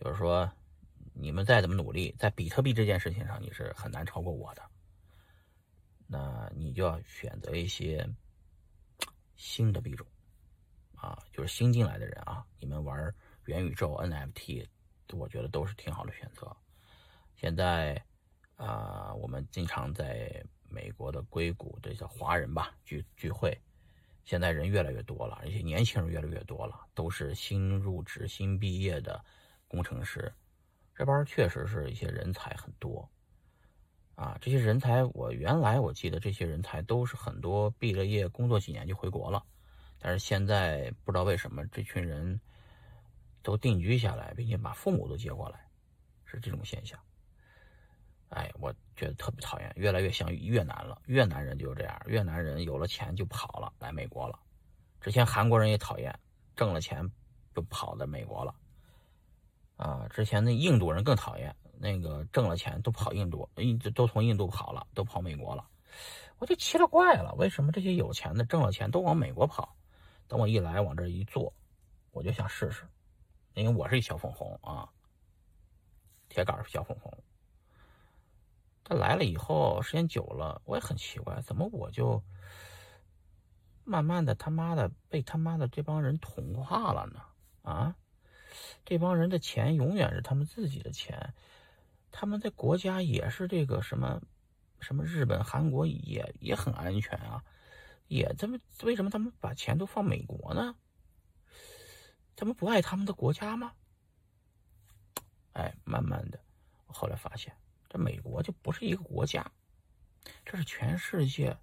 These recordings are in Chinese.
就是说，你们再怎么努力，在比特币这件事情上，你是很难超过我的。那你就要选择一些新的币种啊，就是新进来的人啊，你们玩元宇宙 NFT，我觉得都是挺好的选择。现在啊，我们经常在美国的硅谷这些华人吧聚聚会，现在人越来越多了，而且年轻人越来越多了，都是新入职、新毕业的工程师，这边确实是一些人才很多。啊，这些人才，我原来我记得这些人才都是很多毕了业，工作几年就回国了，但是现在不知道为什么这群人都定居下来，并且把父母都接过来，是这种现象。哎，我觉得特别讨厌，越来越像越南了。越南人就是这样，越南人有了钱就跑了，来美国了。之前韩国人也讨厌，挣了钱就跑到美国了。啊，之前那印度人更讨厌。那个挣了钱都跑印度，印都从印度跑了，都跑美国了，我就奇了怪了，为什么这些有钱的挣了钱都往美国跑？等我一来往这一坐，我就想试试，因为我是一小粉红啊，铁杆小粉红。他来了以后，时间久了，我也很奇怪，怎么我就慢慢的他妈的被他妈的这帮人同化了呢？啊，这帮人的钱永远是他们自己的钱。他们在国家也是这个什么，什么日本、韩国也也很安全啊，也这么为什么他们把钱都放美国呢？他们不爱他们的国家吗？哎，慢慢的，我后来发现，这美国就不是一个国家，这是全世界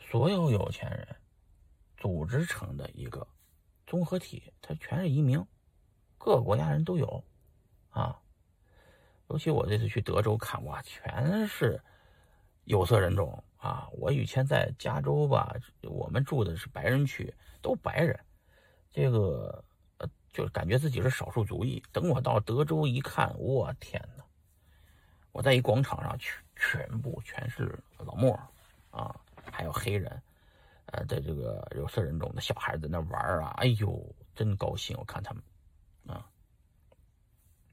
所有有钱人组织成的一个综合体，它全是移民，各个国家人都有啊。尤其我这次去德州看，哇，全是有色人种啊！我以前在加州吧，我们住的是白人区，都白人，这个呃，就感觉自己是少数族裔。等我到德州一看，我天哪！我在一广场上，全全部全是老莫啊，还有黑人，呃的这个有色人种的小孩子那玩啊，哎呦，真高兴！我看他们。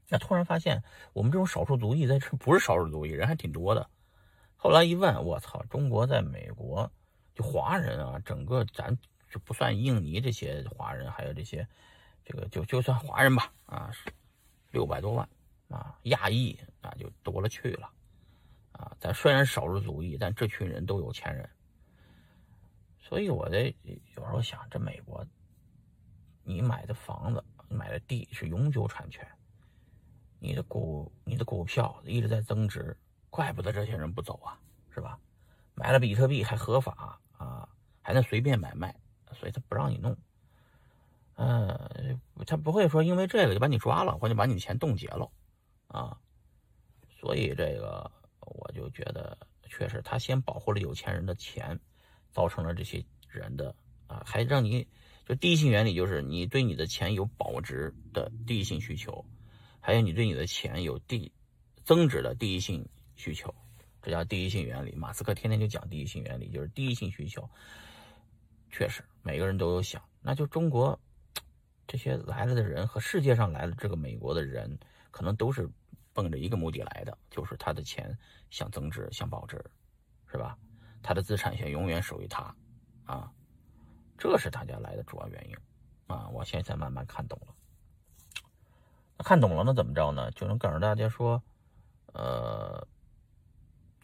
那突然发现，我们这种少数族裔在这不是少数族裔，人还挺多的。后来一问，我操，中国在美国就华人啊，整个咱就不算印尼这些华人，还有这些这个就就算华人吧，啊，六百多万啊，亚裔那就多了去了啊。咱虽然少数族裔，但这群人都有钱人。所以我在有时候想，这美国，你买的房子、买的地是永久产权。你的股，你的股票一直在增值，怪不得这些人不走啊，是吧？买了比特币还合法啊，还能随便买卖，所以他不让你弄。嗯，他不会说因为这个就把你抓了，或者把你的钱冻结了啊。所以这个我就觉得，确实他先保护了有钱人的钱，造成了这些人的啊，还让你就第一性原理就是你对你的钱有保值的第一性需求。还有你对你的钱有第增值的第一性需求，这叫第一性原理。马斯克天天就讲第一性原理，就是第一性需求。确实，每个人都有想，那就中国这些来了的人和世界上来了这个美国的人，可能都是奔着一个目的来的，就是他的钱想增值、想保值，是吧？他的资产想永远属于他，啊，这是大家来的主要原因，啊，我现在慢慢看懂了。看懂了，那怎么着呢？就能告诉大家说，呃，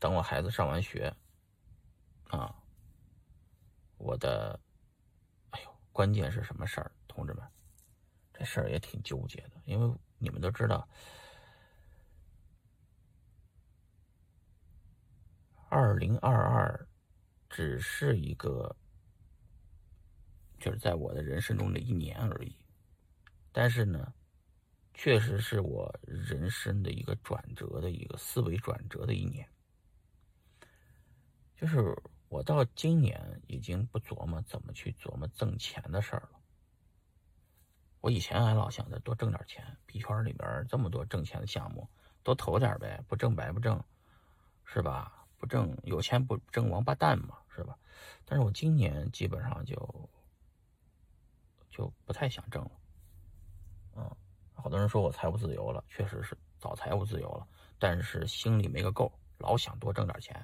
等我孩子上完学，啊，我的，哎呦，关键是什么事儿，同志们，这事儿也挺纠结的，因为你们都知道，二零二二只是一个，就是在我的人生中的一年而已，但是呢。确实是我人生的一个转折的一个思维转折的一年，就是我到今年已经不琢磨怎么去琢磨挣钱的事儿了。我以前还老想着多挣点钱，币圈里边这么多挣钱的项目，多投点呗，不挣白不挣，是吧？不挣有钱不挣王八蛋嘛，是吧？但是我今年基本上就就不太想挣了，嗯。好多人说我财务自由了，确实是早财务自由了，但是心里没个够，老想多挣点钱，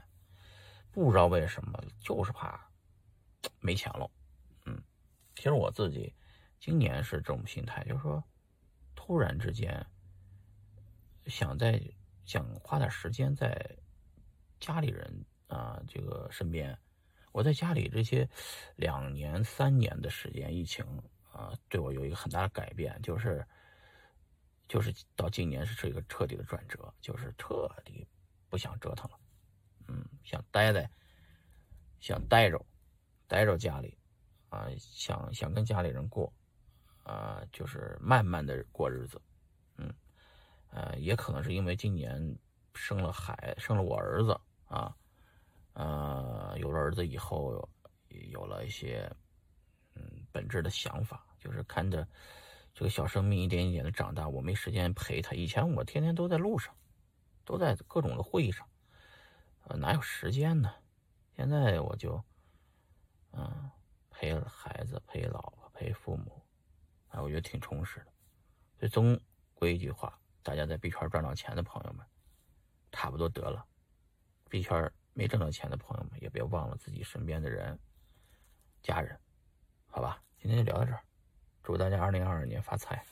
不知道为什么，就是怕没钱了。嗯，其实我自己今年是这种心态，就是说，突然之间想在想花点时间在家里人啊这个身边。我在家里这些两年三年的时间，疫情啊，对我有一个很大的改变，就是。就是到今年是一个彻底的转折，就是彻底不想折腾了，嗯，想待在，想待着，待着家里，啊，想想跟家里人过，啊，就是慢慢的过日子，嗯，呃，也可能是因为今年生了孩，生了我儿子啊，呃，有了儿子以后，有了一些嗯本质的想法，就是看着。这个小生命一点一点的长大，我没时间陪他。以前我天天都在路上，都在各种的会议上，呃，哪有时间呢？现在我就，嗯，陪孩子，陪老婆，陪父母，啊，我觉得挺充实的。所以总归一句话，大家在币圈赚到钱的朋友们，差不多得了；币圈没挣到钱的朋友们，也别忘了自己身边的人、家人，好吧？今天就聊到这儿。祝大家二零二二年发财！